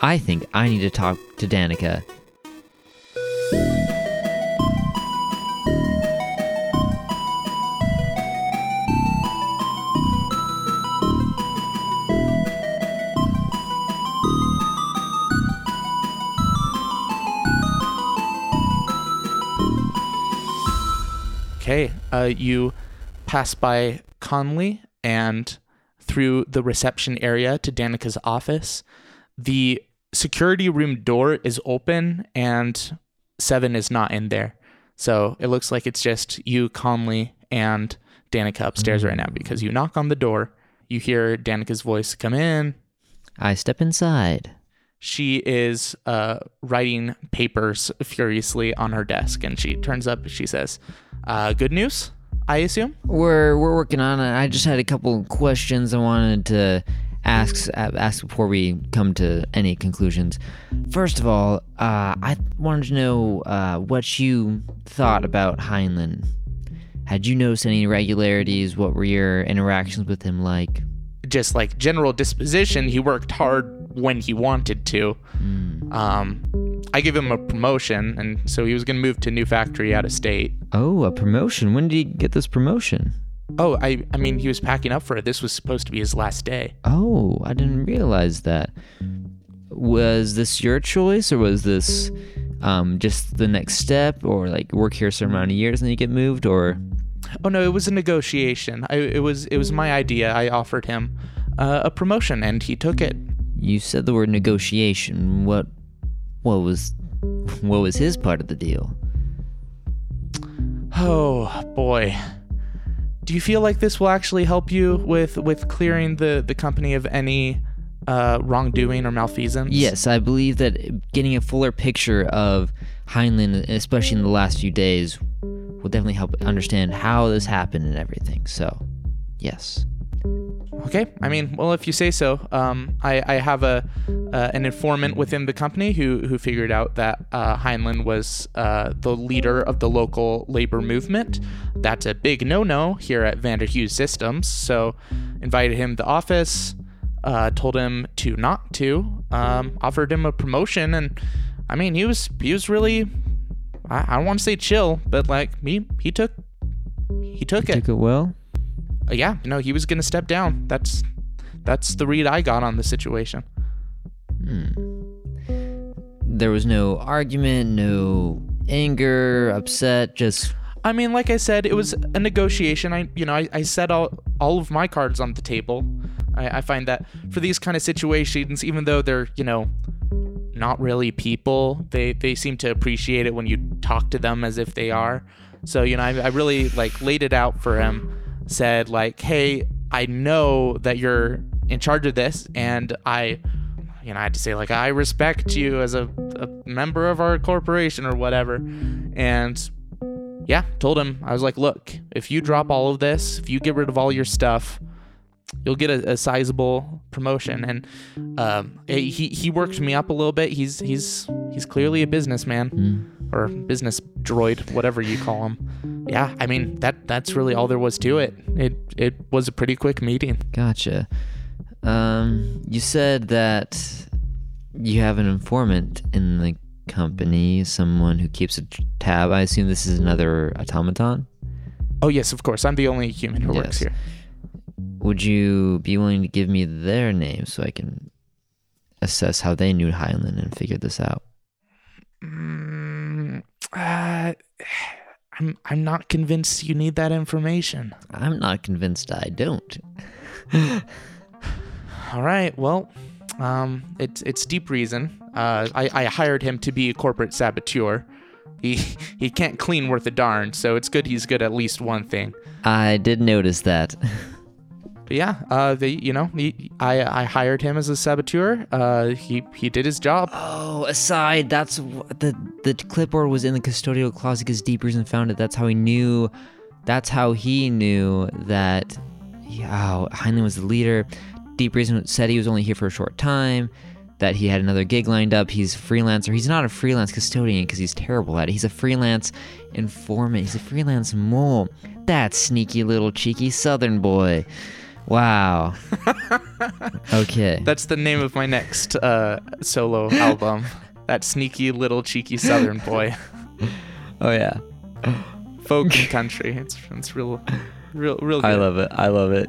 I think I need to talk to Danica. Okay, uh, you pass by Conley and through the reception area to Danica's office. The security room door is open and Seven is not in there. So it looks like it's just you, Conley, and Danica upstairs right now because you knock on the door. You hear Danica's voice come in. I step inside. She is uh, writing papers furiously on her desk and she turns up. She says, uh, Good news, I assume? We're we're working on it. I just had a couple questions I wanted to ask ask before we come to any conclusions. First of all, uh, I wanted to know uh, what you thought about Heinlein. Had you noticed any irregularities? What were your interactions with him like? Just like general disposition, he worked hard when he wanted to. Um, I gave him a promotion, and so he was going to move to a new factory out of state. Oh, a promotion. When did he get this promotion? Oh, I, I mean, he was packing up for it. This was supposed to be his last day. Oh, I didn't realize that. Was this your choice, or was this um, just the next step, or like work here a certain amount of years and you get moved, or? Oh no, it was a negotiation. I, it was it was my idea. I offered him uh, a promotion, and he took it. You said the word negotiation. What, what was, what was his part of the deal? Oh boy. Do you feel like this will actually help you with with clearing the the company of any uh, wrongdoing or malfeasance? Yes, I believe that getting a fuller picture of Heinlein, especially in the last few days, will definitely help understand how this happened and everything. So, yes. Okay. I mean, well, if you say so. Um, I, I have a uh, an informant within the company who who figured out that uh, Heinlein was uh, the leader of the local labor movement. That's a big no-no here at Vanderhue Systems. So, invited him to office. Uh, told him to not to. Um, offered him a promotion, and I mean, he was he was really. I, I don't want to say chill, but like he he took he took it. Took it well. Uh, yeah, no, he was gonna step down. That's that's the read I got on the situation. There was no argument, no anger, upset, just I mean, like I said, it was a negotiation. I, you know, I, I set all all of my cards on the table. I, I find that for these kind of situations, even though they're, you know, not really people, they they seem to appreciate it when you talk to them as if they are. So, you know, I, I really like laid it out for him. Said like, hey, I know that you're in charge of this, and I you know, I had to say like I respect you as a, a member of our corporation or whatever. And yeah, told him I was like, look, if you drop all of this, if you get rid of all your stuff, you'll get a, a sizable promotion. And um, he he worked me up a little bit. He's he's he's clearly a businessman or business droid, whatever you call him. Yeah, I mean that that's really all there was to it. It it was a pretty quick meeting. Gotcha. Um, you said that you have an informant in the company, someone who keeps a tab. I assume this is another automaton. Oh yes, of course. I'm the only human who works here. Would you be willing to give me their name so I can assess how they knew Heinlein and figured this out? Mm, uh, I'm I'm not convinced you need that information. I'm not convinced I don't. All right, well, um, it's it's deep reason. Uh, I I hired him to be a corporate saboteur. He he can't clean worth a darn, so it's good he's good at least one thing. I did notice that. But yeah, uh, they you know he, I I hired him as a saboteur. Uh, he he did his job. Oh, aside, that's the the clipboard was in the custodial closet because Deep Reason found it. That's how he knew. That's how he knew that. Yeah, oh, Heinlein was the leader. Deep Reason said he was only here for a short time. That he had another gig lined up. He's a freelancer. He's not a freelance custodian because he's terrible at it. He's a freelance informant. He's a freelance mole. That sneaky little cheeky Southern boy. Wow. okay. That's the name of my next uh, solo album. That sneaky little cheeky Southern boy, Oh yeah. folk and country. It's it's real, real, real. Good. I love it. I love it.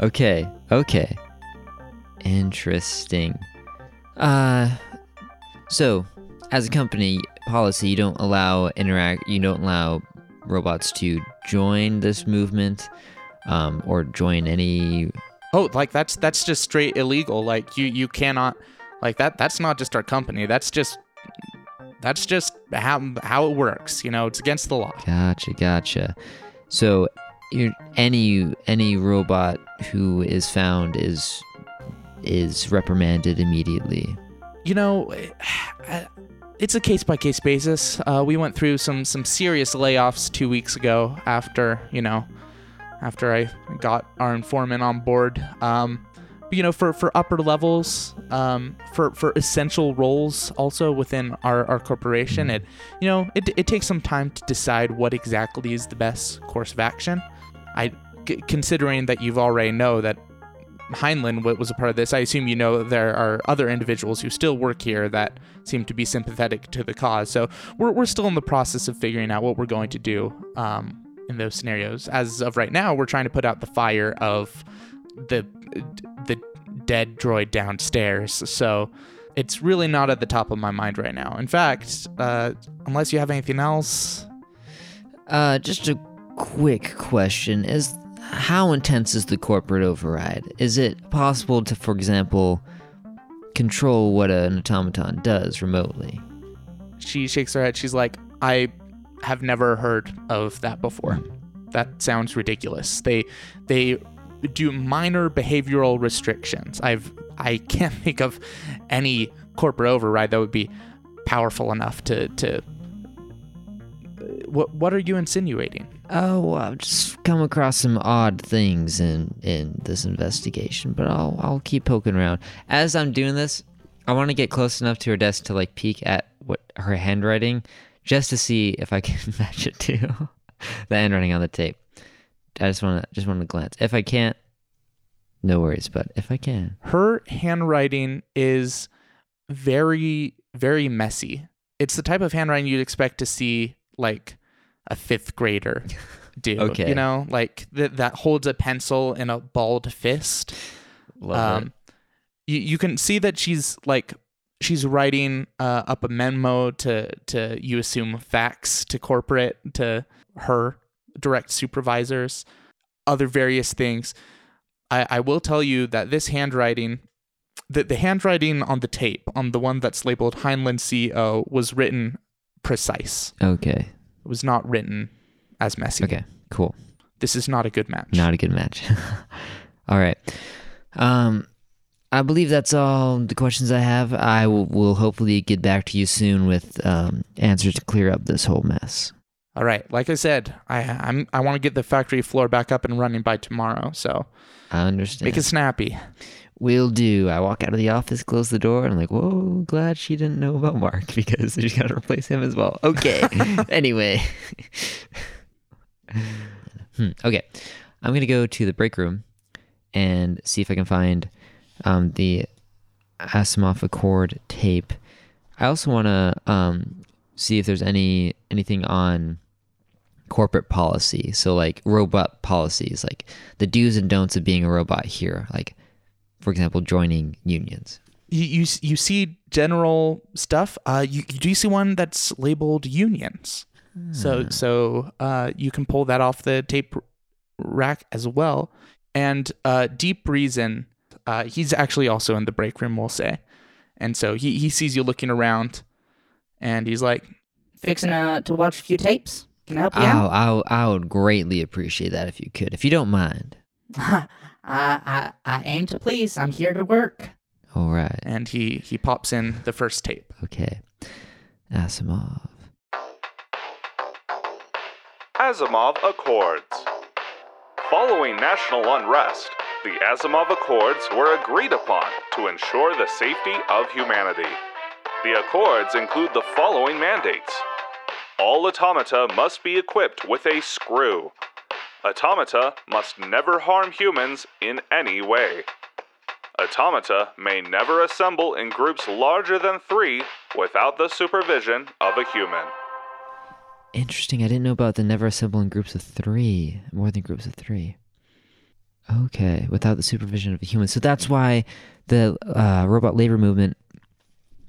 okay. Okay. Interesting. Uh so as a company policy you don't allow interact you don't allow robots to join this movement um or join any Oh, like that's that's just straight illegal. Like you you cannot like that. That's not just our company. That's just that's just how how it works. You know, it's against the law. Gotcha, gotcha. So, any any robot who is found is is reprimanded immediately. You know, it's a case by case basis. Uh, we went through some some serious layoffs two weeks ago after you know after I got our informant on board. Um, you know, for, for upper levels, um, for, for essential roles also within our, our corporation, it you know it, it takes some time to decide what exactly is the best course of action. I c- considering that you've already know that Heinlein was a part of this. I assume you know there are other individuals who still work here that seem to be sympathetic to the cause. So we're, we're still in the process of figuring out what we're going to do um, in those scenarios. As of right now, we're trying to put out the fire of the the dead droid downstairs. So it's really not at the top of my mind right now. In fact, uh, unless you have anything else, Uh, just a quick question: Is how intense is the corporate override? Is it possible to, for example, control what an automaton does remotely? she shakes her head. She's like, I have never heard of that before. That sounds ridiculous. They they do minor behavioral restrictions. I've I can't think of any corporate override that would be powerful enough to to what what are you insinuating? Oh, I've just come across some odd things in in this investigation, but I'll I'll keep poking around. As I'm doing this, I want to get close enough to her desk to like peek at what her handwriting, just to see if I can match it to the handwriting on the tape. I just want to just want to glance. If I can't, no worries. But if I can, her handwriting is very very messy it's the type of handwriting you'd expect to see like a fifth grader do Okay. you know like th- that holds a pencil in a balled fist love it. um you, you can see that she's like she's writing uh, up a memo to to you assume fax to corporate to her direct supervisors other various things i i will tell you that this handwriting the, the handwriting on the tape on the one that's labeled heinlein ceo was written precise Okay. it was not written as messy Okay. Cool. this is not a good match Not a good match. all right. Um, I believe that's all the questions I have. I will, will hopefully get back to you soon with um, answers to clear up this whole mess. all right like i said i i'm i want to get the factory floor back up and running by tomorrow so I understand. make it snappy Will do. I walk out of the office, close the door, and I'm like, whoa, glad she didn't know about Mark because she's got to replace him as well. Okay. anyway. Hmm, Okay. I'm going to go to the break room and see if I can find um, the Asimov Accord tape. I also want to um, see if there's any anything on corporate policy. So like robot policies, like the do's and don'ts of being a robot here. Like for example, joining unions. you you, you see general stuff. Uh, you do you see one that's labeled unions? So so uh, you can pull that off the tape rack as well. And uh, Deep Reason, uh, he's actually also in the break room, we'll say. And so he he sees you looking around, and he's like, Fixing uh, to watch a few tapes. Can I help you Oh, out? I, I would greatly appreciate that if you could, if you don't mind. I, I, I aim to please. I'm here to work. All right. and he he pops in the first tape. Okay. Asimov. Asimov Accords. Following national unrest, the Asimov Accords were agreed upon to ensure the safety of humanity. The Accords include the following mandates All automata must be equipped with a screw. Automata must never harm humans in any way. Automata may never assemble in groups larger than three without the supervision of a human. Interesting. I didn't know about the never assemble in groups of three, more than groups of three. Okay, without the supervision of a human. So that's why the uh, robot labor movement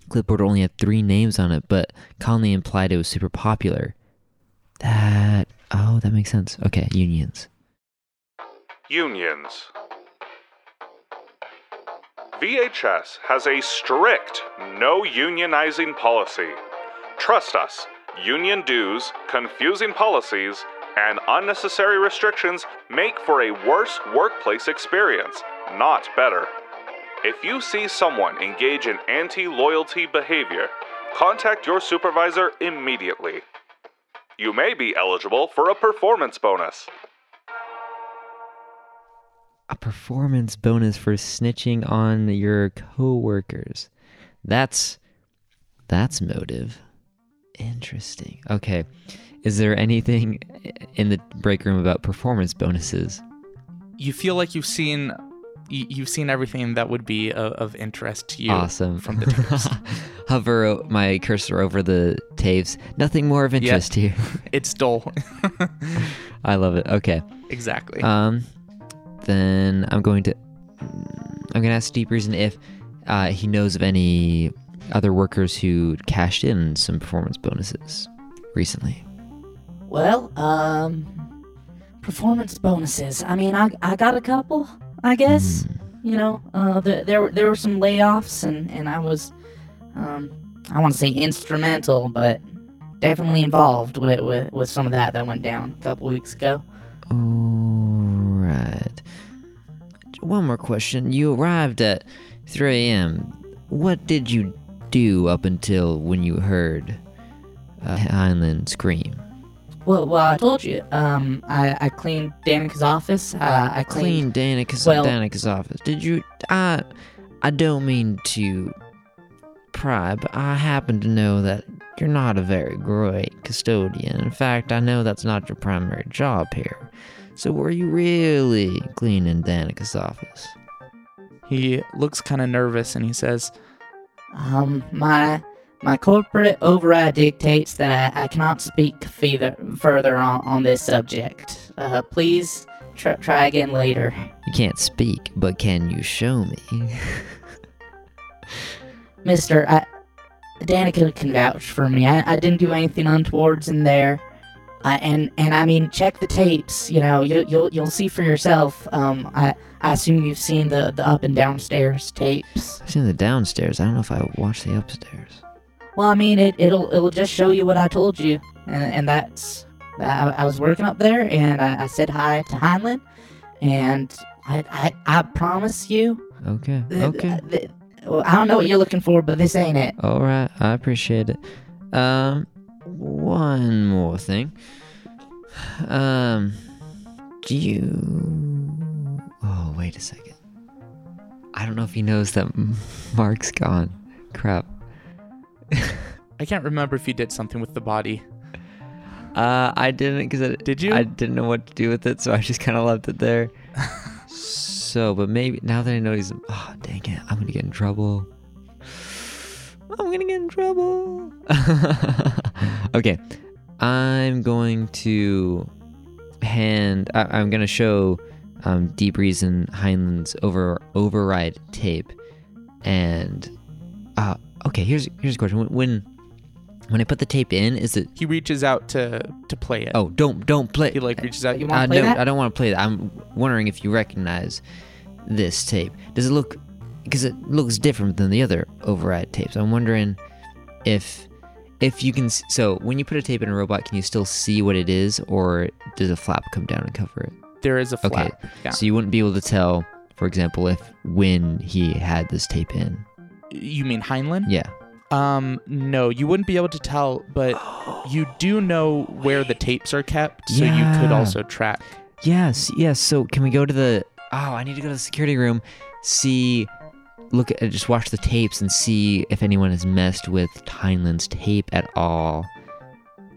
clipboard only had three names on it, but Conley implied it was super popular. That oh, that makes sense. Okay, unions. Unions. VHS has a strict no unionizing policy. Trust us, union dues, confusing policies, and unnecessary restrictions make for a worse workplace experience, not better. If you see someone engage in anti loyalty behavior, contact your supervisor immediately. You may be eligible for a performance bonus. A performance bonus for snitching on your coworkers. That's that's motive. Interesting. Okay. Is there anything in the break room about performance bonuses? You feel like you've seen you, you've seen everything that would be of, of interest to you awesome. from the. Hover my cursor over the taves. Nothing more of interest here. it's dull. I love it. Okay. exactly. Um, then I'm going to I'm going to ask Deep Reason if uh, he knows of any other workers who cashed in some performance bonuses recently. Well, um, performance bonuses. I mean, I I got a couple, I guess. You know, uh, the, there were there were some layoffs, and and I was, um, I want to say instrumental, but definitely involved with, with with some of that that went down a couple weeks ago. All right. One more question. You arrived at 3 a.m. What did you do up until when you heard uh, Heinlein scream? Well, well, I told you. Um, I I cleaned Danica's office. Uh, I Clean cleaned. Danica's, well- Danica's office. Did you? I I don't mean to pry, but I happen to know that you're not a very great custodian. In fact, I know that's not your primary job here. So were you really cleaning Danica's office? he looks kind of nervous and he says, Um, my my corporate override dictates that I, I cannot speak further further on, on this subject. Uh, please try, try again later. You can't speak, but can you show me? Mister, I, Danica can vouch for me. I, I didn't do anything untowards in there. Uh, and and I mean, check the tapes. You know, you, you'll you'll see for yourself. Um, I I assume you've seen the the up and downstairs tapes. I've seen the downstairs. I don't know if I watched the upstairs. Well, I mean, it it'll it'll just show you what I told you, and and that's I, I was working up there, and I, I said hi to Heinlein, and I I, I promise you. Okay. th- Okay. th- well, I don't know what you're looking for, but this ain't it. All right, I appreciate it. Um, one more thing. Um, do you? Oh, wait a second. I don't know if he knows that Mark's gone. Crap. I can't remember if you did something with the body. Uh, I didn't because I Did you? I didn't know what to do with it, so I just kind of left it there. so, but maybe now that I know he's, oh dang it, I'm gonna get in trouble. I'm gonna get in trouble. okay, I'm going to hand. I, I'm gonna show um, Deep Reason Heinlein's over override tape, and uh, okay. Here's here's a question. When when, when I put the tape in, is it? He reaches out to to play it. Oh, don't don't play. He like reaches out. You Uh, want to play no, that? I don't want to play that. I'm wondering if you recognize this tape. Does it look? Because it looks different than the other override tapes. I'm wondering if if you can. So when you put a tape in a robot, can you still see what it is, or does a flap come down and cover it? There is a Okay, flap. Yeah. So you wouldn't be able to tell, for example, if when he had this tape in. You mean Heinlein? Yeah. Um, no, you wouldn't be able to tell, but you do know where the tapes are kept, so you could also track. Yes, yes. So can we go to the? Oh, I need to go to the security room. See, look at just watch the tapes and see if anyone has messed with Heinlein's tape at all.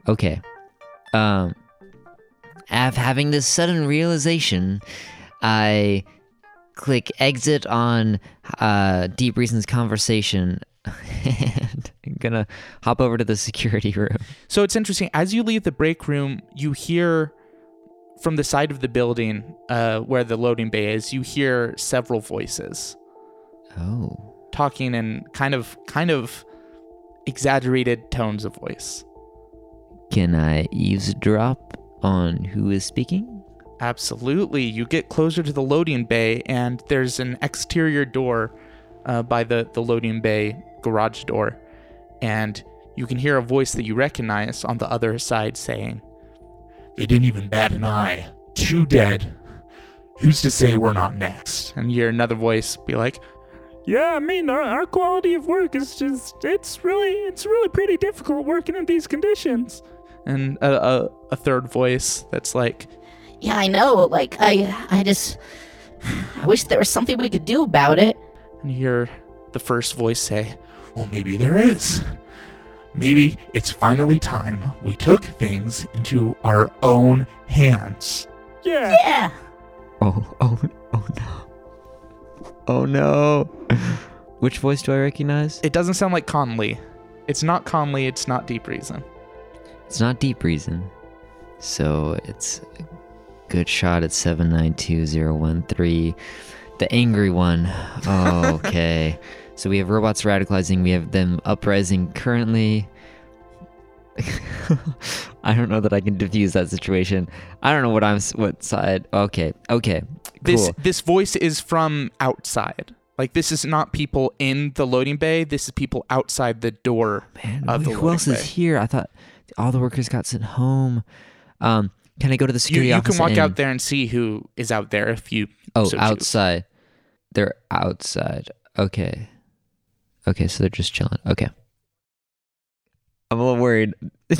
Okay. Um. af- having this sudden realization, I click exit on uh, Deep Reason's conversation, and I'm gonna hop over to the security room. So it's interesting. As you leave the break room, you hear from the side of the building uh, where the loading bay is, you hear several voices Oh, talking in kind of kind of exaggerated tones of voice. can I eavesdrop on who is speaking? Absolutely. You get closer to the loading bay, and there's an exterior door uh, by the, the loading bay garage door. And you can hear a voice that you recognize on the other side saying, They didn't even bat an eye. Two dead. Who's to say we're not next? and you hear another voice be like, Yeah, I mean, our, our quality of work is just, it's really, it's really pretty difficult working in these conditions. and a, a, a third voice that's like, Yeah, I know. Like, I, I just, I wish there was something we could do about it. and you hear the first voice say, Well, maybe there is. Maybe it's finally time we took things into our own hands. Yeah. Yeah. Oh, oh, oh no. Oh no. Which voice do I recognize? It doesn't sound like Conley. It's not Conley, it's not Deep Reason. It's not Deep Reason. So it's a good shot at 792013. The angry one. Oh, okay. so we have robots radicalizing, we have them uprising currently. I don't know that I can diffuse that situation. I don't know what I'm what side. Okay. Okay. This Cool. this voice is from outside. Like this is not people in the loading bay. This is people outside the door. Man, of the who who else loading is here? I thought all the workers got sent home. Um, can I go to the You, security you office? can walk and- out there and see who is out there if you. Oh, so choose. outside. They're outside. Okay. Okay, so they're just chilling. Okay. I'm a little worried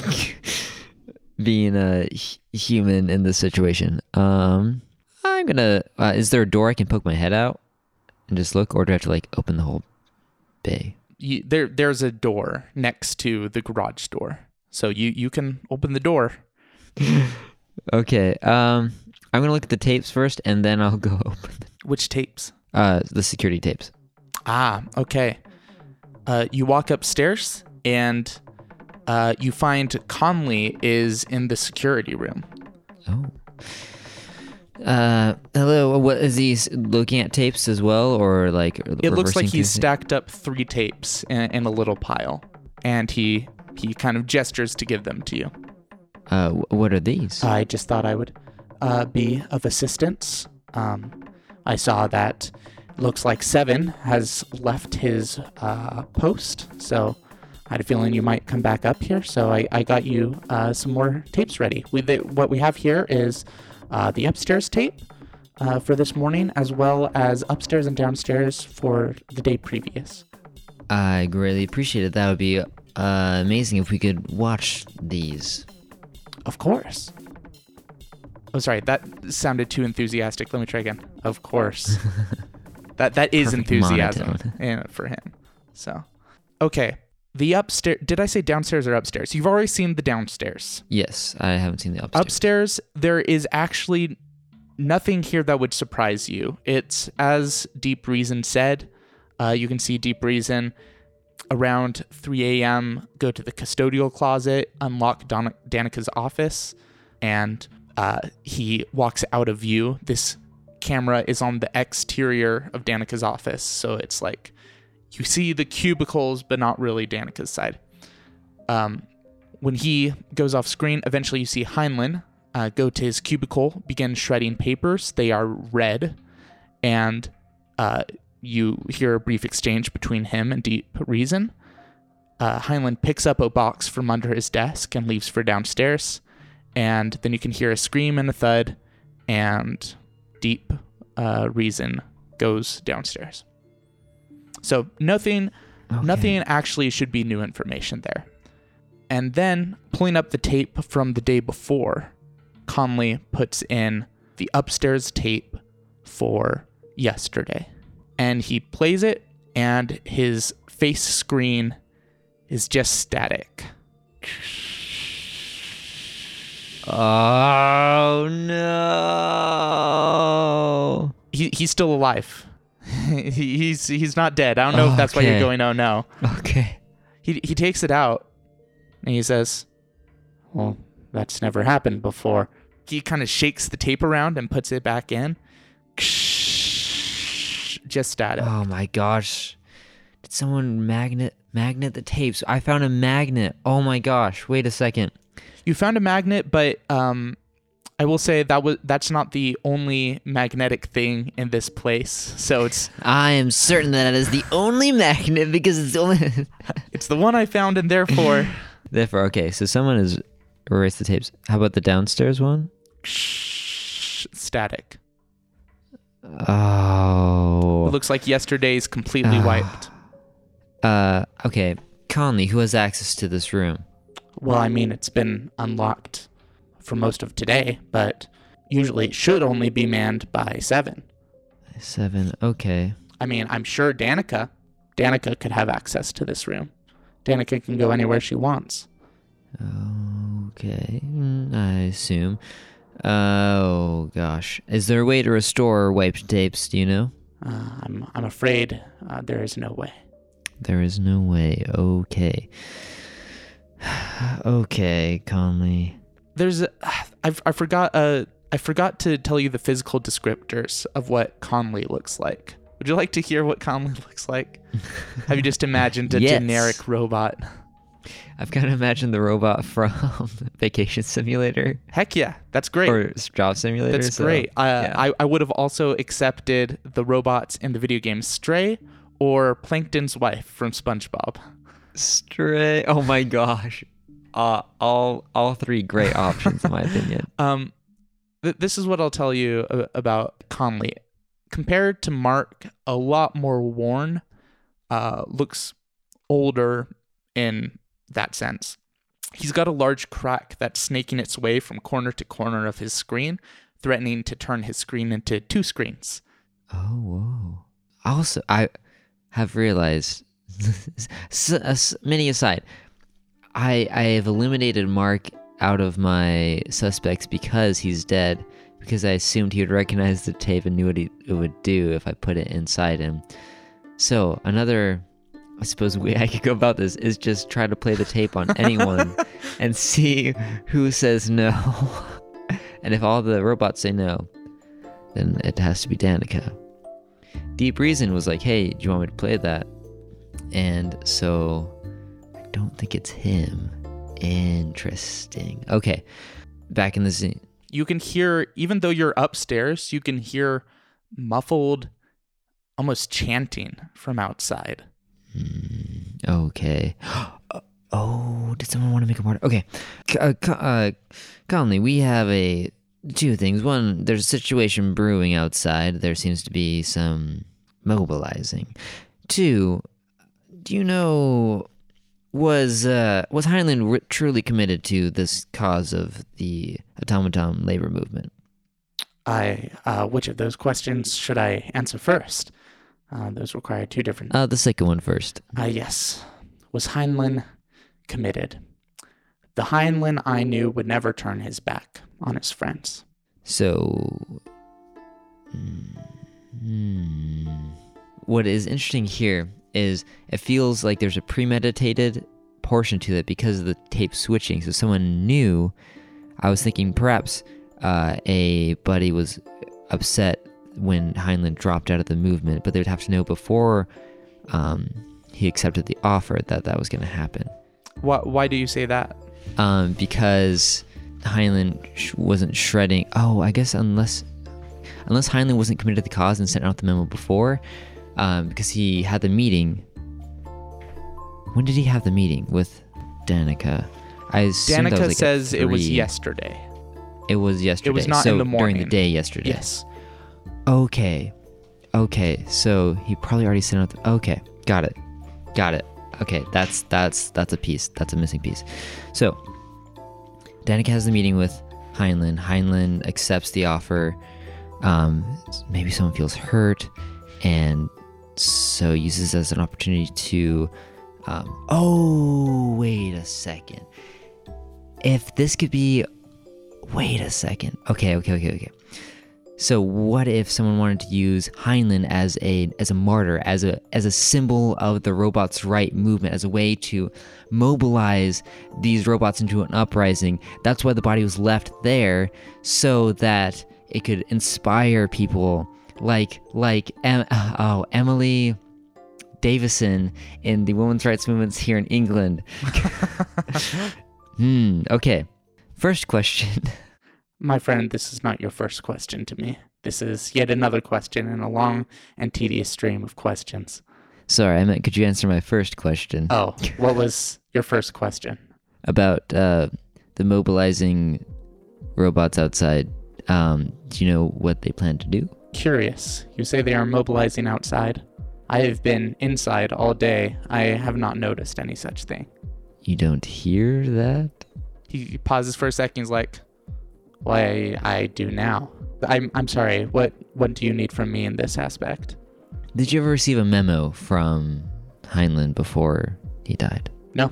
being a human in this situation. Um, I'm gonna. Uh, is there a door I can poke my head out and just look, or do I have to like open the whole bay? You, there there's a door next to the garage door, so you you can open the door. Okay. Um, I'm gonna look at the tapes first, and then I'll go open the, Which tapes? uh the security tapes. Ah, okay. Uh, you walk upstairs and uh, you find Conley is in the security room. Oh. Uh, hello. What is he looking at tapes as well, or like? It looks like he's stacked up three tapes in, in a little pile, and he he kind of gestures to give them to you. Uh, what are these? I just thought I would uh, be of assistance. Um, I saw that looks like Seven has left his uh, post, so I had a feeling you might come back up here. So I, I got you uh, some more tapes ready. We, the, what we have here is uh, the upstairs tape uh, for this morning, as well as upstairs and downstairs for the day previous. I greatly appreciate it. That would be uh, amazing if we could watch these. Of course. Oh, sorry, that sounded too enthusiastic. Let me try again. Of course. that that is Perfect enthusiasm monotone. eh, for him. So, okay. The upstairs. Did I say downstairs or upstairs? You've already seen the downstairs. Yes, I haven't seen the upstairs. Upstairs, there is actually nothing here that would surprise you. It's as Deep Reason said. Uh, you can see Deep Reason around 3 a.m. go to the custodial closet, unlock Don- Danica's office, and uh, he walks out of view. This camera is on the exterior of Danica's office, so it's like you see the cubicles, but not really Danica's side. Um, when he goes off screen, eventually you see Heinlein uh, go to his cubicle, begin shredding papers. They are red, and uh, you hear a brief exchange between him and Deep Reason. Uh, Heinlein picks up a box from under his desk and leaves for downstairs. And then you can hear a scream and a thud, and Deep uh, Reason goes downstairs. So nothing, nothing actually should be new information there. And then pulling up the tape from the day before, Conley puts in the upstairs tape for yesterday. And he plays it, and his face screen is just static. Oh no. He he's still alive. he's he's not dead. I don't know if that's why you're going. Oh no. Okay. He he takes it out, and he says, "Well, that's never happened before." He kind of shakes the tape around and puts it back in. Just static. Oh my gosh. Did someone magnet magnet the tapes? I found a magnet. Oh my gosh. Wait a second. You found a magnet, but um, I will say that was that's not the only magnetic thing in this place. So it's I am certain that it is the only magnet because it's the only it's the one I found, and therefore Therefore, okay, so someone has erased the tapes. How about the downstairs one? Shh, static. Oh. It looks like yesterday's completely Ah. wiped. Uh, okay. Conley, who has access to this room? Well, I mean, it's been unlocked for most of today, but usually it should only be manned by seven. Seven. Okay. I mean, I'm sure Danica, Danica could have access to this room. Danica can go anywhere she wants. Okay. mm, I assume. Oh gosh. Is there a way to restore wiped tapes? Do you know? Uh, I'm, I'm afraid uh, there is no way. There is no way. Okay. okay, Conley. There's, a, I've, I forgot, uh, I forgot to tell you the physical descriptors of what Conley looks like. Would you like to hear what Conley looks like? have you just imagined a Yes. generic robot? I've kind of imagined the robot from Vacation Simulator Heck yeah, that's great. or Job Simulator. That's so, great. Uh, yeah. I, I would have also accepted the robots in the video game Stray or Plankton's wife from SpongeBob. Stray. Oh my gosh. Uh, all all three great options in my opinion. Um, th- this is what I'll tell you about Conley. Compared to Mark, a lot more worn, uh, looks older in that sense. He's got a large crack that's snaking its way from corner to corner of his screen, threatening to turn his screen into two screens. Oh whoa. Also, I have realized. many aside. I I have eliminated Mark out of my suspects because he's dead. Because I assumed he would recognize the tape and knew what he, it would do if I put it inside him. So another, I suppose, way I could go about this is just try to play the tape on anyone and see who says no. and if all the robots say no, then it has to be Danica. Deep Reason was like, hey, do you want me to play that? And so I don't think it's him. Interesting. Okay. Back in the scene. you can hear even though you're upstairs you can hear muffled almost chanting from outside Okay. Oh, did someone want to make a part? Okay. Uh, uh, Conley, we have a two things. One, there's a situation brewing outside. There seems to be some mobilizing. Two, do you know was uh, was Heinlein truly committed to this cause of the automaton labor movement? i uh, which of those questions should i answer first uh, those require two different Uh, the second one first. Ah, yes. Was Heinlein committed? The Heinlein I knew would never turn his back on his friends. So, hmm, what is interesting here is it feels like there's a premeditated portion to it because of the tape switching. So someone knew. I was thinking perhaps uh, a buddy was upset when Heinlein dropped out of the movement, but they would have to know before um, he accepted the offer that that was going to happen Why, why do you say that? um, because Heinlein sh- wasn't shredding. Oh, I guess unless unless Heinlein wasn't committed to the cause and sent out the memo before, um, because he had the meeting. When did he have the meeting with Danica? I assume that was Danica like says it was yesterday. It was yesterday. It was not so in the morning. during the day yesterday. Yes. Okay. Okay. So he probably already sent out. The, okay. Got it. Got it. Okay. That's that's that's a piece. That's a missing piece. So Danica has the meeting with Heinlein. Heinlein accepts the offer. Um, maybe someone feels hurt, and so uses as an opportunity to. Um, oh, wait a second. If this could be wait a second. Okay, okay, okay, okay. So what if someone wanted to use Heinlein as a as a martyr, as a as a symbol of the robots' right movement, as a way to mobilize these robots into an uprising? That's why the body was left there, so that it could inspire people like like em- oh Emily Davison in the women's rights movements here in England. hmm. Okay. First question. My friend, this is not your first question to me. This is yet another question in a long and tedious stream of questions. Sorry, I meant could you answer my first question Oh, what was your first question? about uh, the mobilizing robots outside? Um, do you know what they plan to do? Curious. You say they are mobilizing outside. I have been inside all day. I have not noticed any such thing. You don't hear that? He he pauses for a second. He's like, "Why I do now." I'm I'm sorry. What what do you need from me in this aspect? Did you ever receive a memo from Heinlein before he died? No.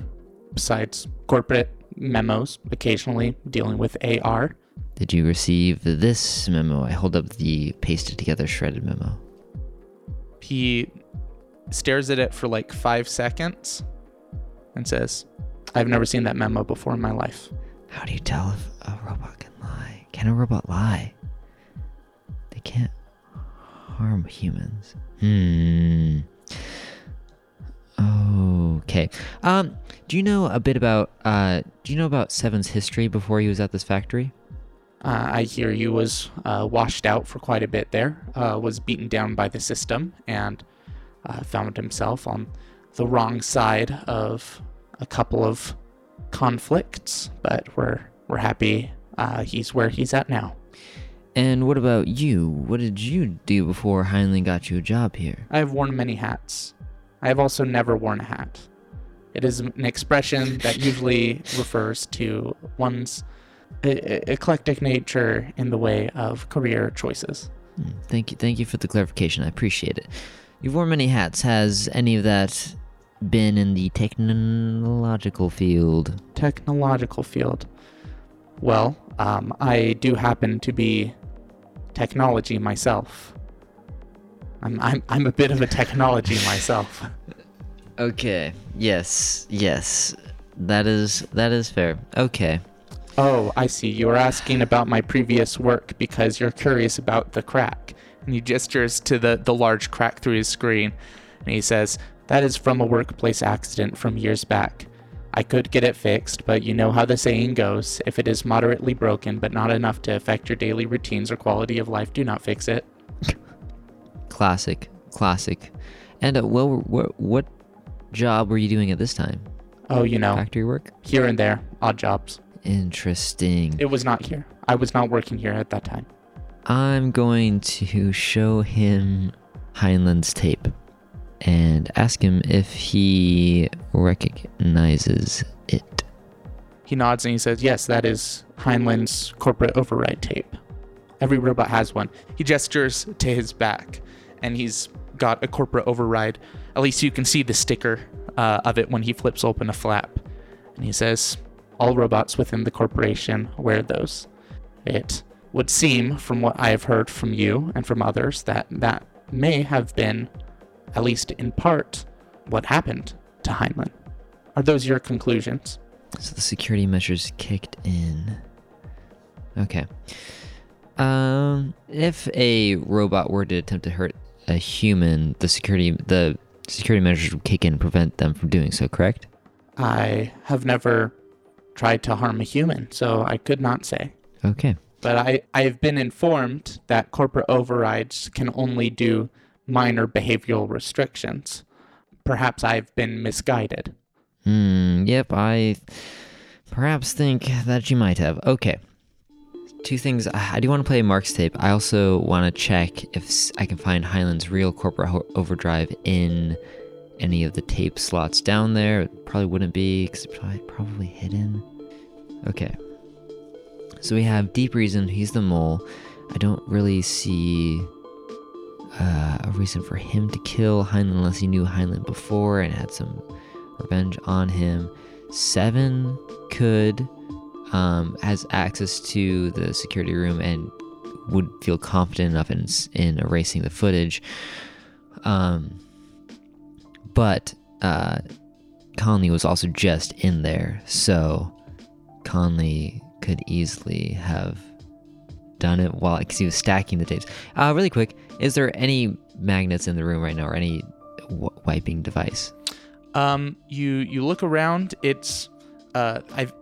Besides corporate memos, occasionally dealing with AR. Did you receive this memo? I hold up the pasted together shredded memo. He stares at it for like five seconds and says, I've never seen that memo before in my life. How do you tell if a robot can lie? Can a robot lie? They can't harm humans. Hmm. Okay. Um, do you know a bit about uh do you know about Seven's history before he was at this factory? Uh, I hear you was uh, washed out for quite a bit there, uh, was beaten down by the system, and uh, found himself on the wrong side of a couple of conflicts. But we're we're happy uh, he's where he's at now. And what about you? What did you do before Heinlein got you a job here? I have worn many hats. I have also never worn a hat. It is an expression that usually refers to one's eclectic nature in the way of career choices. Hmm, Thank you, thank you for the clarification. I appreciate it. You've worn many hats. Has any of that been in the technological field? Technological field. Well, um, I do happen to be technology myself. I'm, I'm, I'm a bit of a technology myself. Okay. Yes. Yes. That is that is fair. Okay. Oh, I see. You were asking about my previous work because you're curious about the crack. And he gestures to the, the large crack through his screen. And he says, That is from a workplace accident from years back. I could get it fixed, but you know how the saying goes if it is moderately broken but not enough to affect your daily routines or quality of life, do not fix it. Classic. Classic. And uh, well, what what job were you doing at this time? Oh, you know, Factory work. here and there, odd jobs. Interesting. It was not here. I was not working here at that time. I'm going to show him Heinlein's tape and ask him if he recognizes it. He nods and he says, Yes, that is Heinlein's corporate override tape. Every robot has one. He gestures to his back, and he's got a corporate override. At least you can see the sticker uh, of it when he flips open a flap. And he says, All robots within the corporation wear those. It would seem, from what I have heard from you and from others, that that may have been, at least in part, what happened to Heinlein. Are those your conclusions? So the security measures kicked in. Okay. Um, if a robot were to attempt to hurt a human, the security the security measures would kick in and prevent them from doing so. Correct? I have never tried to harm a human, so I could not say. Okay. But I, I have been informed that corporate overrides can only do minor behavioral restrictions. Perhaps I've been misguided. Hmm. Yep. I perhaps think that you might have. Okay. Two things. I do want to play Mark's tape. I also want to check if I can find Heinlein's real corporate ho- overdrive in any of the tape slots down there. It probably wouldn't be because it's probably, probably hidden. Okay. So we have Deep Reason. He's the mole. I don't really see uh, a reason for him to kill Heinlein unless he knew Heinlein before and had some revenge on him. Seven could um, has access to the security room and would feel confident enough in in erasing the footage. Um, but uh, Conley was also just in there, so Conley could easily have done it while because he was stacking the tapes. Uh, really quick, is there any magnets in the room right now, or any w- wiping device? Um, you you look around. It's uh, I've.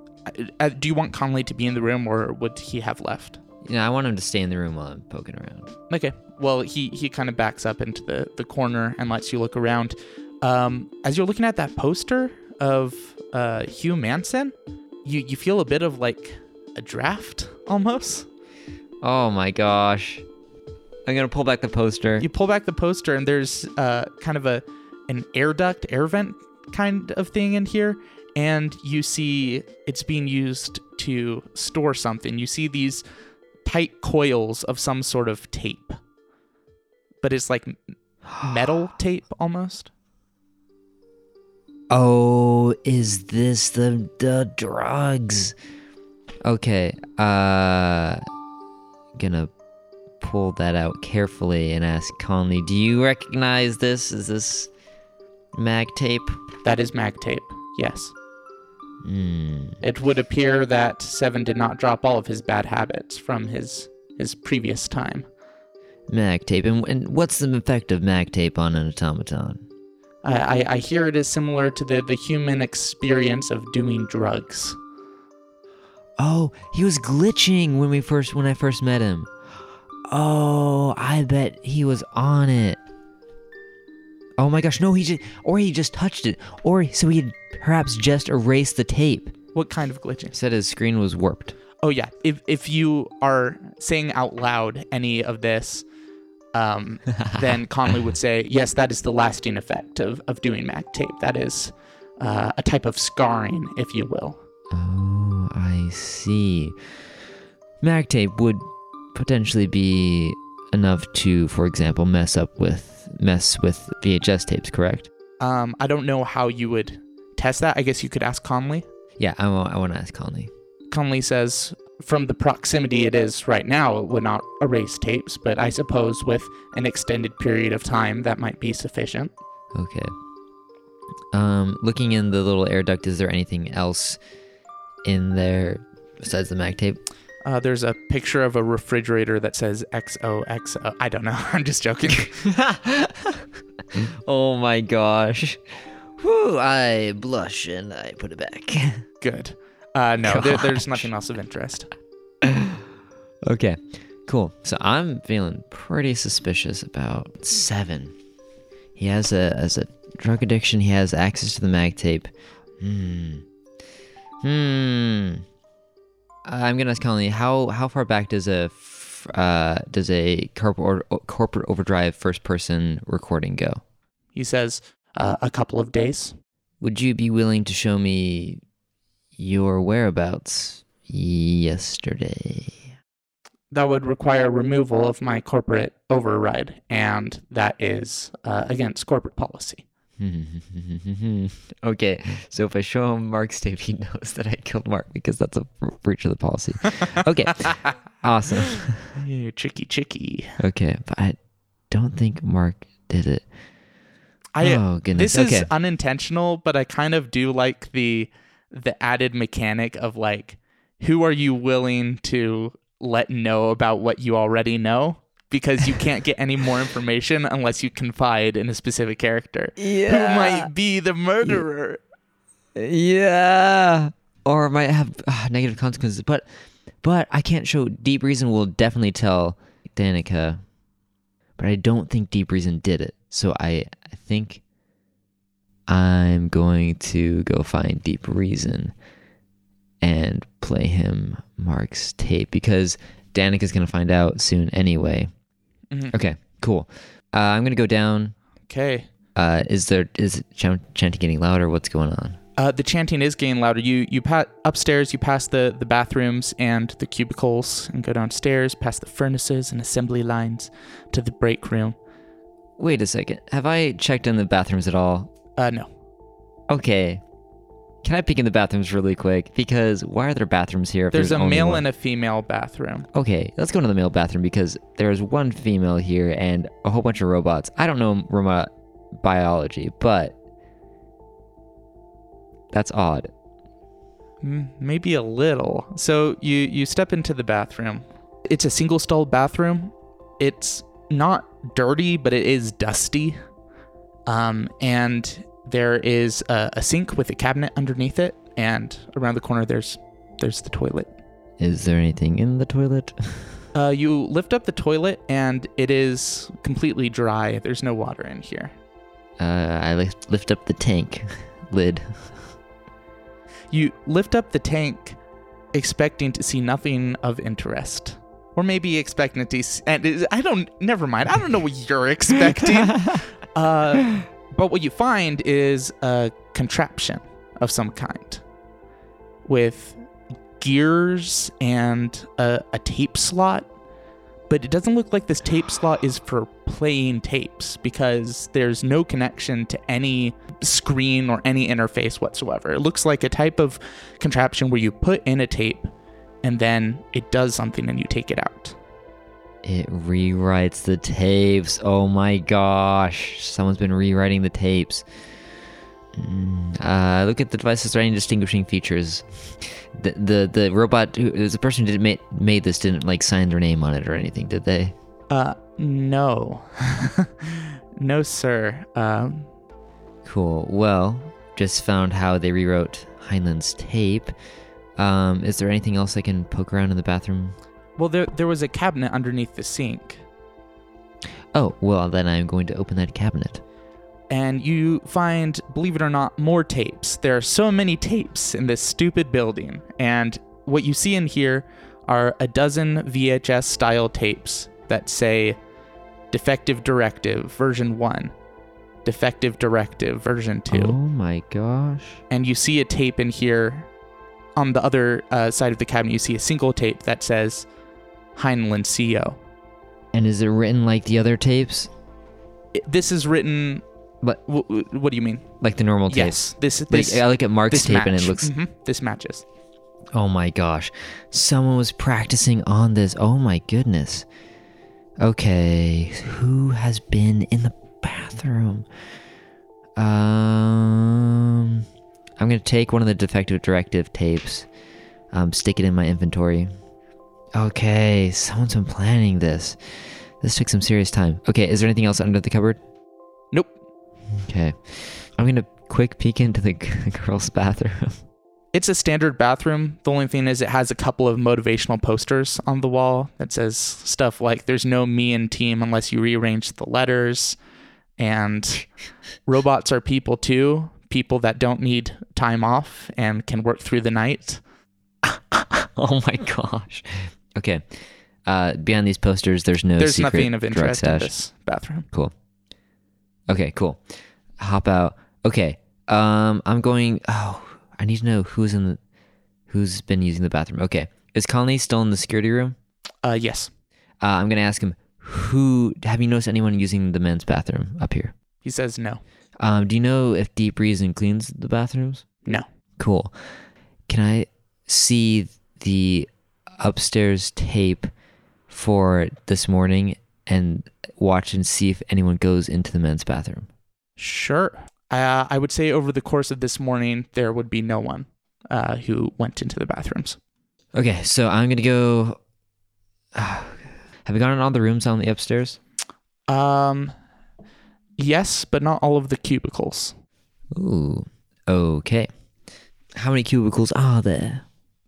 Uh, do you want Conley to be in the room, or would he have left? You know, I want him to stay in the room while I'm poking around. Okay. Well, he he kind of backs up into the the corner and lets you look around. Um, as you're looking at that poster of uh, Hugh Manson, you you feel a bit of like a draft almost. Oh my gosh. I'm gonna pull back the poster. You pull back the poster and there's uh, kind of a an air duct, air vent kind of thing in here, and you see it's being used to store something. You see these tight coils of some sort of tape, but it's like metal tape almost. Oh, is this the the drugs? Okay, uh gonna pull that out carefully and ask Conley, do you recognize this? Is this mag tape? That is mag tape. Yes. Hmm. It would appear that Seven did not drop all of his bad habits from his his previous time. Mag tape. And, and what's the effect of mag tape on an automaton? I, I, I hear it is similar to the, the human experience of doing drugs. Oh, he was glitching when we first when I first met him. Oh, I bet he was on it. Oh my gosh, no, he just or he just touched it. Or so he had perhaps just erased the tape. What kind of glitching? Said his screen was warped. Oh yeah, if if you are saying out loud any of this, um, then Conley would say, yes, that is the lasting effect of, of doing mag tape. That is uh, a type of scarring, if you will. Oh, I see. Mag tape would potentially be enough to, for example, mess up with mess with VHS tapes, correct? Um, I don't know how you would test that. I guess you could ask Conley. Yeah, I want I want to ask Conley. Conley says, from the proximity it is right now, it would not erase tapes, but I suppose with an extended period of time, that might be sufficient. Okay. Um, looking in the little air duct, is there anything else in there besides the mag tape? Uh, there's a picture of a refrigerator that says XOXO. I don't know. I'm just joking. oh my gosh. Whew, I blush and I put it back. Good. Uh, no, there, there's nothing else of interest. okay, cool. So I'm feeling pretty suspicious about Seven. He has a as a drug addiction. He has access to the mag tape. Hmm. Hmm. I'm gonna ask Conley how how far back does a f- uh, does a corporate corporate overdrive first person recording go? He says, uh, a couple of days. Would you be willing to show me your whereabouts yesterday? That would require removal of my corporate override, and that is uh, against corporate policy. okay, so if I show him Mark's tape, he knows that I killed Mark because that's a breach of the policy. Okay, awesome. You're tricky, tricky. Okay, but I don't think Mark did it. I, oh goodness. This okay. is unintentional, but I kind of do like the the added mechanic of like, who are you willing to let know about what you already know? Because you can't get any more information unless you confide in a specific character. Who might be the murderer? Yeah. Or might have uh, negative consequences. But but I can't show Deep Reason will definitely tell Danica. But I don't think Deep Reason did it. So I, I think I'm going to go find Deep Reason and play him Mark's tape because Danica's going to find out soon anyway. Mhm. Okay, cool. Uh, I'm going to go down. Okay. Uh, is there is chan- chanting getting louder? What's going on? Uh, the chanting is getting louder. You you pat upstairs. You pass the the bathrooms and the cubicles, and go downstairs, past the furnaces and assembly lines, to the break room. Wait a second. Have I checked in the bathrooms at all? Uh, no. Okay. Can I peek in the bathrooms really quick? Because why are there bathrooms here? If There's a male one? and a female bathroom. Okay, let's go into the male bathroom because there's one female here and a whole bunch of robots. I don't know robot biology, but that's odd. Mm, Maybe a little. So you you step into the bathroom. It's a single stall bathroom. It's not dirty, but it is dusty. Um, and there is a, a sink with a cabinet underneath it, and around the corner there's there's the toilet. Is there anything in the toilet? Uh, you lift up the toilet, and it is completely dry. There's no water in here. Uh, I lift, lift up the tank lid. You lift up the tank, expecting to see nothing of interest. Or maybe expecting to see. And it- I don't. Never mind. I don't know what you're expecting. uh, but what you find is a contraption of some kind with gears and a, a tape slot. But it doesn't look like this tape slot is for playing tapes because there's no connection to any screen or any interface whatsoever. It looks like a type of contraption where you put in a tape and then it does something and you take it out. It rewrites the tapes. Oh my gosh. Someone's been rewriting the tapes. Mm, Uh, look at the device's any distinguishing features. The the, the robot, who, the person who did made, made this didn't like sign their name on it or anything, did they? Uh, no. no, sir. Um, Cool. Well, just found how they rewrote Heinlein's tape. Um, is there anything else I can poke around in the bathroom? Well, there, there was a cabinet underneath the sink. Oh, well, then I'm going to open that cabinet. and you find, believe it or not, more tapes. There are so many tapes in this stupid building, and what you see in here are a dozen VHS style tapes that say Defective Directive version 1, Defective Directive version 2. Oh my gosh. And you see a tape in here on the other uh, side of the cabinet, you see a single tape that says Heinlein CO. And is it written like the other tapes? It- This is written. But- w- w- what do you mean? Like the normal tapes? Yes, this Like, this I look at Mark's this tape and it match. looks. Mhm, this matches. Oh my gosh. Someone was practicing on this. Oh my goodness. Okay. Who has been in the bathroom? Um. I'm going to take one of the defective directive tapes, um, stick it in my inventory. Okay. Someone's been planning this. This took some serious time. Okay. Is there anything else under the cupboard? Nope. Okay. I'm going to quick peek into the girls' bathroom. It's a standard bathroom. The only thing is it has a couple of motivational posters on the wall that says stuff like there's no me and team unless you rearrange the letters and robots are people too, people that don't need time off and can work through the night. oh my gosh. Okay. Uh, beyond these posters, there's no there's secret nothing of interest in this bathroom. Cool. Okay, cool. Hop out. Okay. Um, I'm going. Oh, I need to know who's in the, who's been using the bathroom. Okay. Is Conley still in the security room? Uh yes. Uh, I'm gonna ask him. Who have you noticed anyone using the men's bathroom up here? He says no. Um, do you know if Deep Reason cleans the bathrooms? No. Cool. Can I see the upstairs tape for this morning and watch and see if anyone goes into the men's bathroom? Sure. Uh, I would say over the course of this morning, there would be no one uh, who went into the bathrooms. Okay, so I'm gonna go. have you gone in all the rooms on the upstairs? Um, yes, but not all of the cubicles. Ooh. Okay. How many cubicles are there?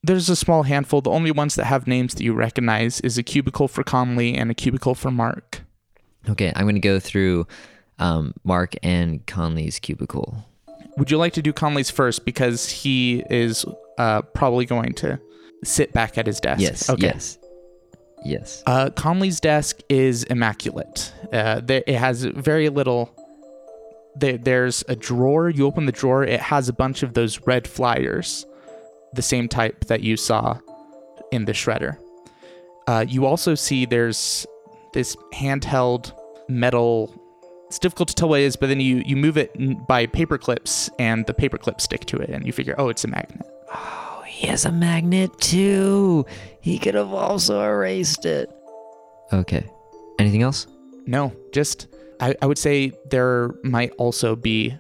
There's a small handful. The only ones that have names that you recognize is a cubicle for Conley and a cubicle for Mark. Okay, I'm gonna go through um, Mark and Conley's cubicle. Would you like to do Conley's first because he is uh, probably going to sit back at his desk? Yes. Okay. Yes. Yes. Uh, Conley's desk is immaculate. Uh, there, it has very little. There, there's a drawer. You open the drawer, it has a bunch of those red flyers, the same type that you saw in the shredder. Uh, you also see there's this handheld metal It's difficult to tell what it is, but then you you move it by paper clips, and the paper clips stick to it, and you figure, oh, it's a magnet. Oh, he has a magnet too. He could have also erased it. Okay. Anything else? No, just I, I would say there might also be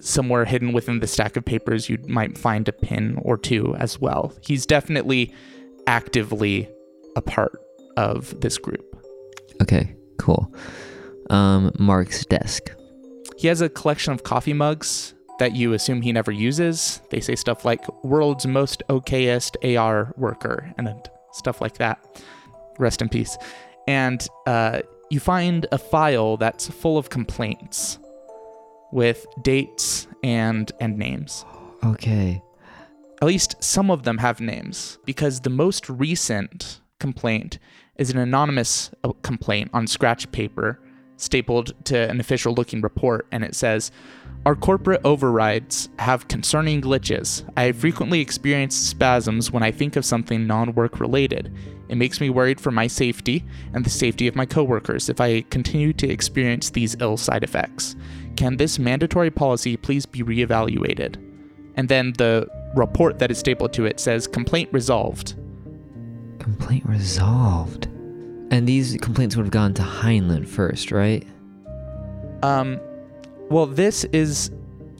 somewhere hidden within the stack of papers you might find a pin or two as well. He's definitely actively a part of this group. Okay, cool. Um, Mark's desk. He has a collection of coffee mugs that you assume he never uses. They say stuff like world's most okayest AR worker and stuff like that. Rest in peace. And uh, you find a file that's full of complaints with dates and and names. Okay. At least some of them have names because the most recent complaint is an anonymous uh, complaint on scratch paper stapled to an official looking report and it says our corporate overrides have concerning glitches. I have frequently experienced spasms when I think of something non work related. It makes me worried for my safety and the safety of my coworkers if I continue to experience these ill side effects. Can this mandatory policy please be reevaluated? And then the report that is stapled to it says complaint resolved. Complaint resolved. And these complaints would have gone to Heinlein first, right? Um, well, this is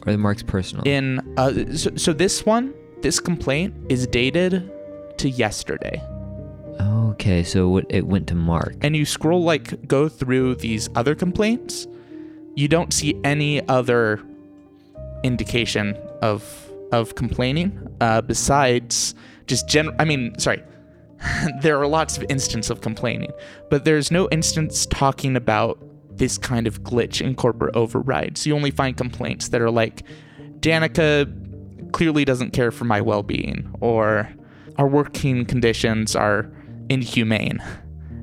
Or the Mark's personal. in. Uh, so, so this one, this complaint is dated to yesterday. okay, so it- it went to Mark. And you scroll like go through these other complaints, you don't see any other indication of of complaining uh, besides just gen. I mean, sorry. there are lots of instances of complaining, but there's no instance talking about this kind of glitch in corporate overrides. You only find complaints that are like, Danica clearly doesn't care for my well being, or our working conditions are inhumane,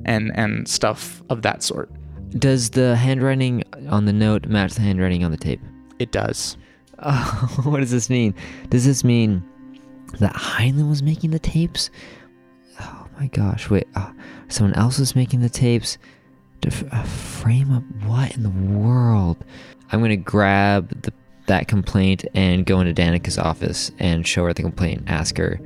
and, and stuff of that sort. Does the handwriting on the note match the handwriting on the tape? It does. Oh, what does this mean? Does this mean that Heinlein was making the tapes? Oh my gosh, wait. Uh, someone else was making the tapes? To f- uh, frame up what in the world? I'm gonna grab the, that complaint and go into Danica's office and show her the complaint. Ask her,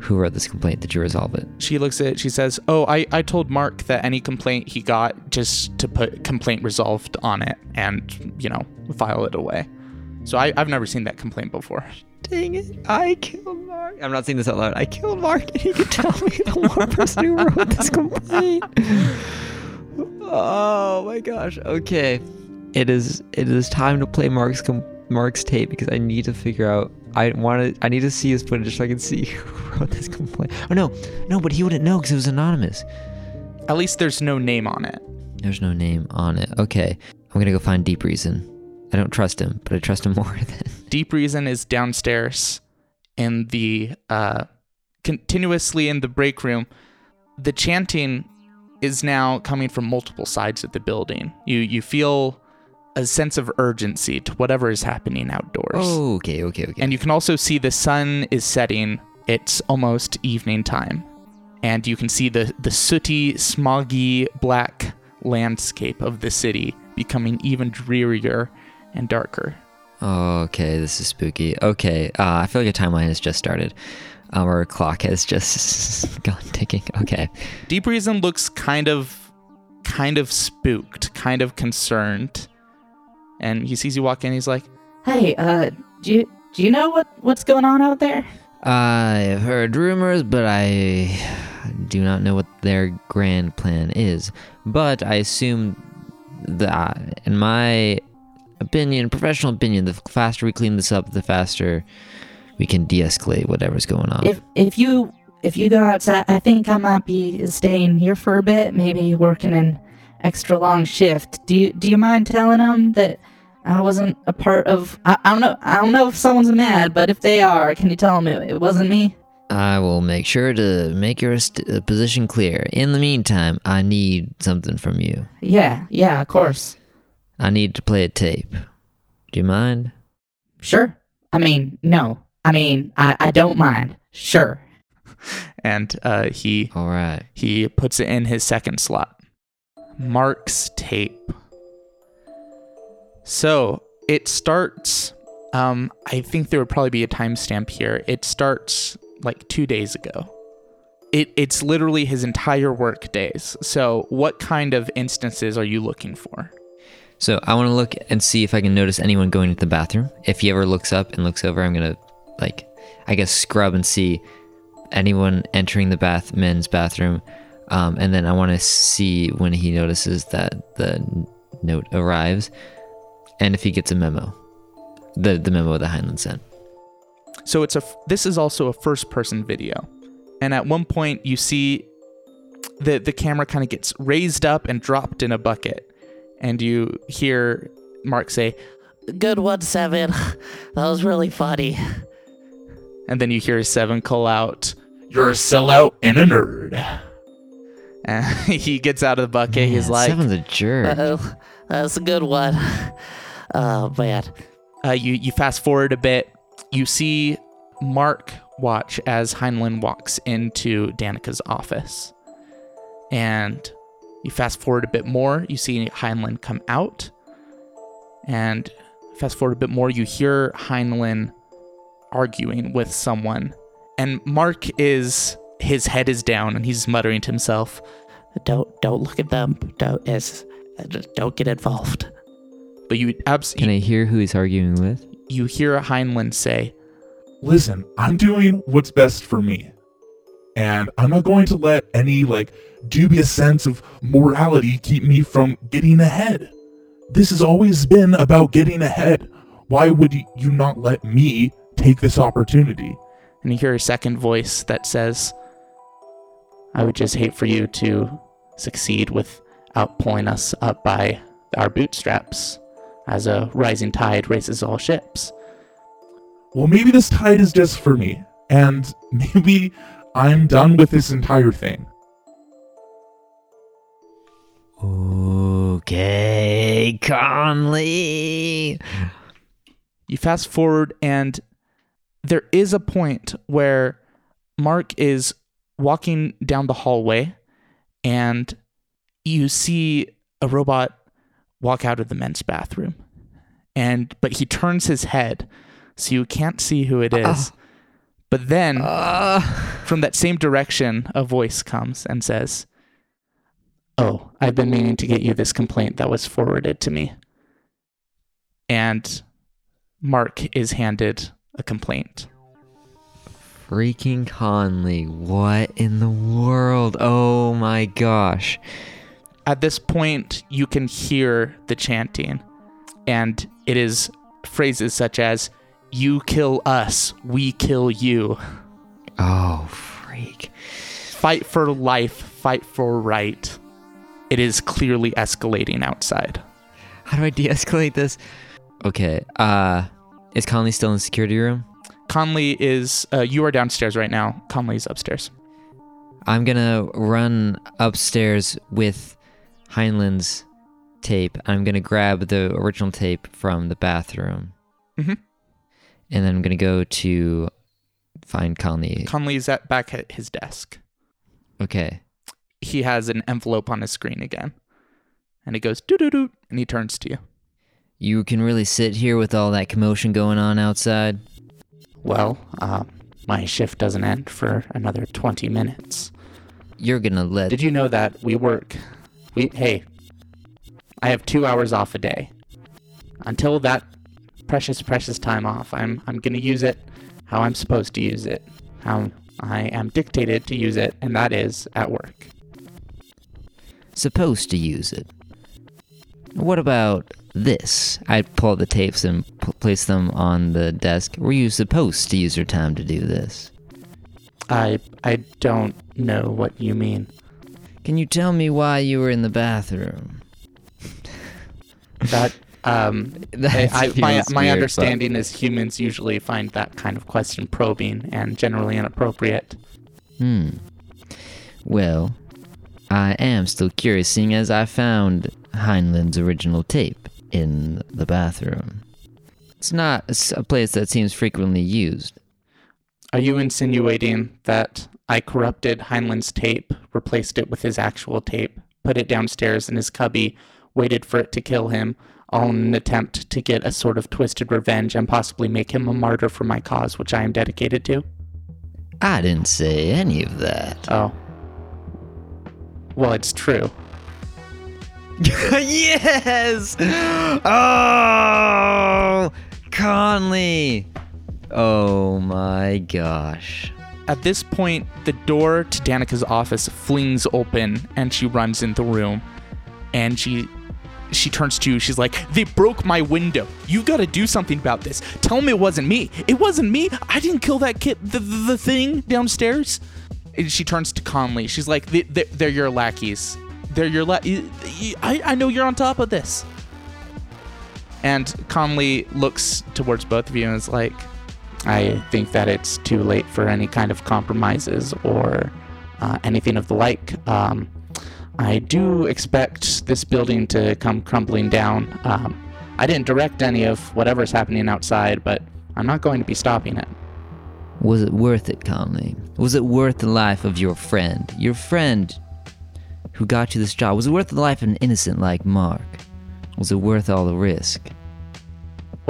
who wrote this complaint? Did you resolve it? She looks at it, she says, Oh, I, I told Mark that any complaint he got just to put complaint resolved on it and, you know, file it away. So I, I've never seen that complaint before. Dang it, I killed Mark. I'm not saying this out loud. I killed Mark and he could tell me the one person who wrote this complaint. Oh my gosh. Okay. It is it is time to play Mark's com- Mark's tape because I need to figure out I want to I need to see his footage so I can see who wrote this complaint. Oh no. No, but he wouldn't know cuz it was anonymous. At least there's no name on it. There's no name on it. Okay. I'm going to go find Deep Reason. I don't trust him, but I trust him more than Deep Reason is downstairs in the uh, continuously in the break room. The chanting is now coming from multiple sides of the building. You you feel a sense of urgency to whatever is happening outdoors. Oh, okay, okay, okay. And you can also see the sun is setting. It's almost evening time. And you can see the, the sooty, smoggy, black landscape of the city becoming even drearier and darker. Okay, this is spooky. Okay, uh, I feel like a timeline has just started. Our clock has just gone ticking. Okay. Deep Reason looks kind of kind of spooked, kind of concerned. And he sees you walk in, he's like, Hey, uh, do you do you know what what's going on out there? I've heard rumors, but I do not know what their grand plan is. But I assume that, in my opinion, professional opinion, the faster we clean this up, the faster we can de-escalate whatever's going on. If if you if you go outside, I think I might be staying here for a bit, maybe working an extra long shift. Do you do you mind telling them that I wasn't a part of? I, I don't know. I don't know if someone's mad, but if they are, can you tell them it, it wasn't me? I will make sure to make your st- uh, position clear. In the meantime, I need something from you. Yeah, yeah, of course. I need to play a tape. Do you mind? Sure. I mean, no. I mean, I, I don't mind. Sure. and uh, he All right. he puts it in his second slot. Mark's tape. So it starts. Um, I think there would probably be a timestamp here. It starts like two days ago. It it's literally his entire work days. So what kind of instances are you looking for? So I want to look and see if I can notice anyone going to the bathroom. If he ever looks up and looks over, I'm gonna like, I guess scrub and see anyone entering the bath men's bathroom. Um, and then I want to see when he notices that the note arrives, and if he gets a memo, the the memo that Heinlein sent. So it's a this is also a first person video. And at one point you see the the camera kind of gets raised up and dropped in a bucket. And you hear Mark say, Good one, Seven. That was really funny. and then you hear Seven call out. You're a sellout and a nerd. And he gets out of the bucket. He's like, Seven's a jerk. Uh-oh. That's a good one. Oh, man. uh, you you fast forward a bit. You see Mark watch as Heinlein walks into Danica's office, and you fast forward a bit more. You see Heinlein come out, and fast forward a bit more. You hear Heinlein arguing with someone, and Mark is his head is down, and he's muttering to himself. Don't don't look at them. Don't is don't get involved. But you abs- Can I hear who he's arguing with? you hear Heinlein say, Listen, I'm doing what's best for me. And I'm not going to let any, like, dubious sense of morality keep me from getting ahead. This has always been about getting ahead. Why would you not let me take this opportunity? and you hear a second voice that says, I would just hate for you to succeed without pulling us up by our bootstraps, as a rising tide raises all ships. Well, maybe this tide is just for me. And maybe I'm done with this entire thing. Okay, Conley. You fast forward, and there is a point where Mark is walking down the hallway, and you see a robot walk out of the men's bathroom. And but he turns his head, so you can't see who it is. But then Uh, from that same direction, a voice comes and says, Oh, I've been meaning to get you this complaint that was forwarded to me. And Mark is handed a complaint. freaking Conley. What in the world? Oh my gosh. At this point, you can hear the chanting, and it is phrases such as, You kill us, we kill you. Oh, freak. Fight for life, fight for right. It is clearly escalating outside. How do I de-escalate this? Okay. Uh, is Conley still in the security room? Conley is, uh, you are downstairs right now. Conley is upstairs. I'm gonna run upstairs with Heinlein's tape. I'm gonna grab the original tape from the bathroom, Mhm. and then I'm gonna go to find Conley. Conley's at back at his desk. Okay. He has an envelope on his screen again. And it goes doo doo doo and he turns to you. You can really sit here with all that commotion going on outside. Well, uh, my shift doesn't end for another 20 minutes. You're gonna let. Did you know that we work? We hey, I have two hours off a day. Until that precious, precious time off, I'm I'm gonna use it how I'm supposed to use it, how I am dictated to use it, and that is at work. supposed to use it. What about this? I pull the tapes and p- place them on the desk. Were you supposed to use your time to do this? I I don't know what you mean. Can you tell me why you were in the bathroom? That um, I, my my understanding is humans usually find that kind of question probing and generally inappropriate. Hmm. Well, I am still curious, seeing as I found Heinlein's original tape in the bathroom. It's not a place that seems frequently used. Are you insinuating that I corrupted Heinlein's tape, replaced it with his actual tape, put it downstairs in his cubby, waited for it to kill him, all in an attempt to get a sort of twisted revenge and possibly make him a martyr for my cause, which I am dedicated to. I didn't say any of that. Oh. Well, it's true. yes! Oh! Conley! Oh my gosh. At this point, the door to Danica's office flings open and she runs in the room. And she she turns to you. She's like, "They broke my window. You got to do something about this. Tell them it wasn't me. It wasn't me. I didn't kill that kid. The the, the thing downstairs." And she turns to Conley. She's like, they, they, "They're your lackeys. They're your I I know you're on top of this." And Conley looks towards both of you and is like, I think that it's too late for any kind of compromises or uh, anything of the like. Um, I do expect this building to come crumbling down. Um, I didn't direct any of whatever's happening outside, but I'm not going to be stopping it. Was it worth it, Conley? Was it worth the life of your friend? Your friend who got you this job? Was it worth the life of an innocent like Mark? Was it worth all the risk?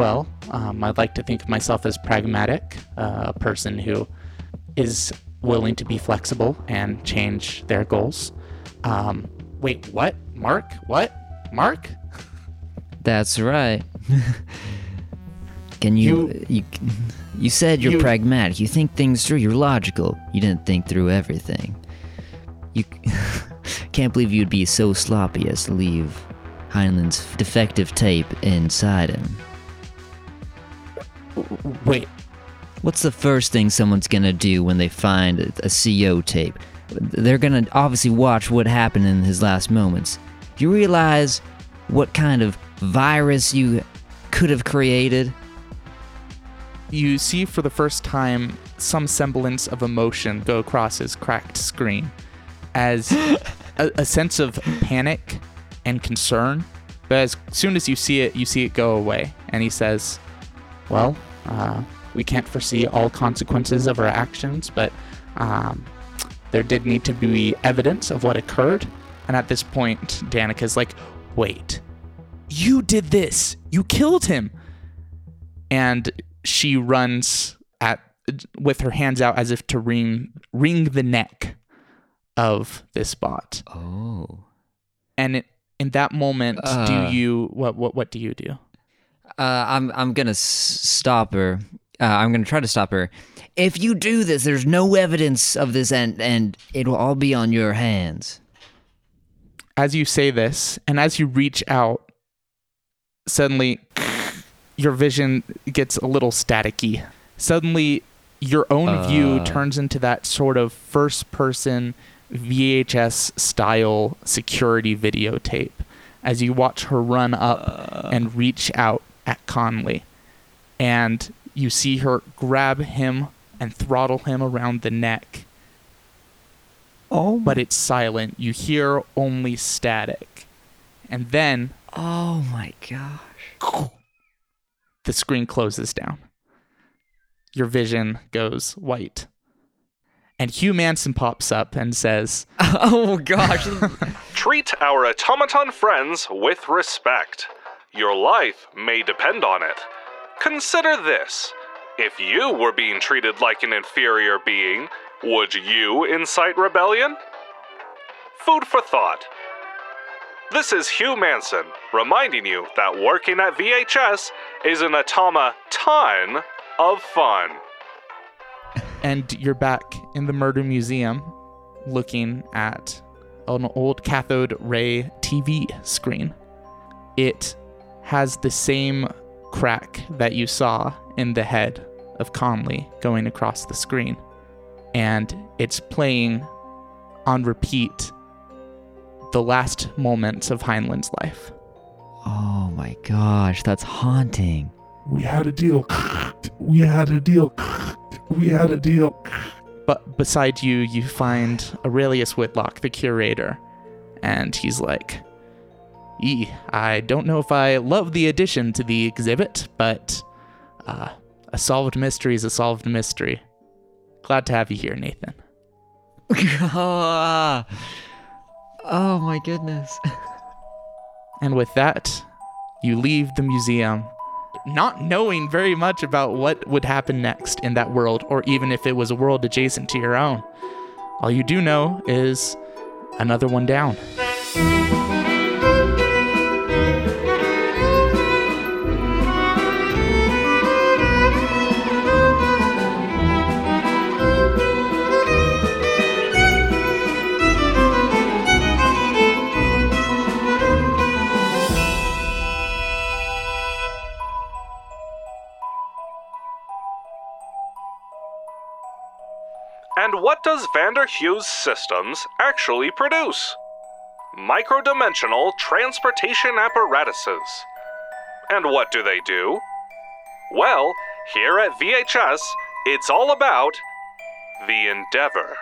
Well, um, I'd like to think of myself as pragmatic, uh, a person who is willing to be flexible and change their goals. Um, wait, what? Mark? What? Mark? That's right. Can you, you you said you're You- pragmatic. You think things through. You're logical. You didn't think through everything. You can't believe you'd be so sloppy as to leave Heinlein's defective tape inside him. Wait, What's the first thing someone's gonna do when they find a, a CO tape? They're gonna obviously watch what happened in his last moments. Do you realize what kind of virus you could have created? you see for the first time some semblance of emotion go across his cracked screen as a, a sense of panic and concern. But as soon as you see it, you see it go away. And he says, Well, uh, we can't foresee all consequences of our actions, but um, there did need to be evidence of what occurred. And at this point, Danica's like, Wait, you did this. You killed him and she runs at with her hands out as if to wring wring the neck of this bot. Oh. And it, in that moment, Uh. do you what what what do you do? Uh, I'm I'm gonna s- stop her. Uh, I'm gonna try to stop her. If you do this, there's no evidence of this, and and it'll all be on your hands. As you say this, and as you reach out, suddenly your vision gets a little staticky. Suddenly, your own view Uh. turns into that sort of first person VHS style security videotape as you watch her run up and reach out at Conley. And you see her grab him and throttle him around the neck. Oh, But it's silent. You hear only static. And then oh my gosh! the screen closes down. Your vision goes white. And Hugh Manson pops up and says, Oh gosh! Treat our automaton friends with respect. Your life may depend on it. Consider this. If you were being treated like an inferior being, would you incite rebellion? Food for thought. This is Hugh Manson, reminding you that working at VHS is an automa ton of fun. and you're back in the murder museum looking at an old cathode ray TV screen. It has the same crack that you saw in the head of Conley going across the screen. And it's playing on repeat the last moments of Heinlein's life. oh my gosh! That's haunting. We had a deal. We had a deal. We had a deal. But beside you, you find Aurelius Whitlock, the curator, and he's like, "E, I don't know if I love the addition to the exhibit, but uh, a solved mystery is a solved mystery. Glad to have you here, Nathan." oh my goodness! And with that, you leave the museum not knowing very much about what would happen next in that world, or even if it was a world adjacent to your own. All you do know is another one down. What does Vander Hughes Systems actually produce? Microdimensional transportation apparatuses. And what do they do? Well, here at VHS, it's all about the Endeavor.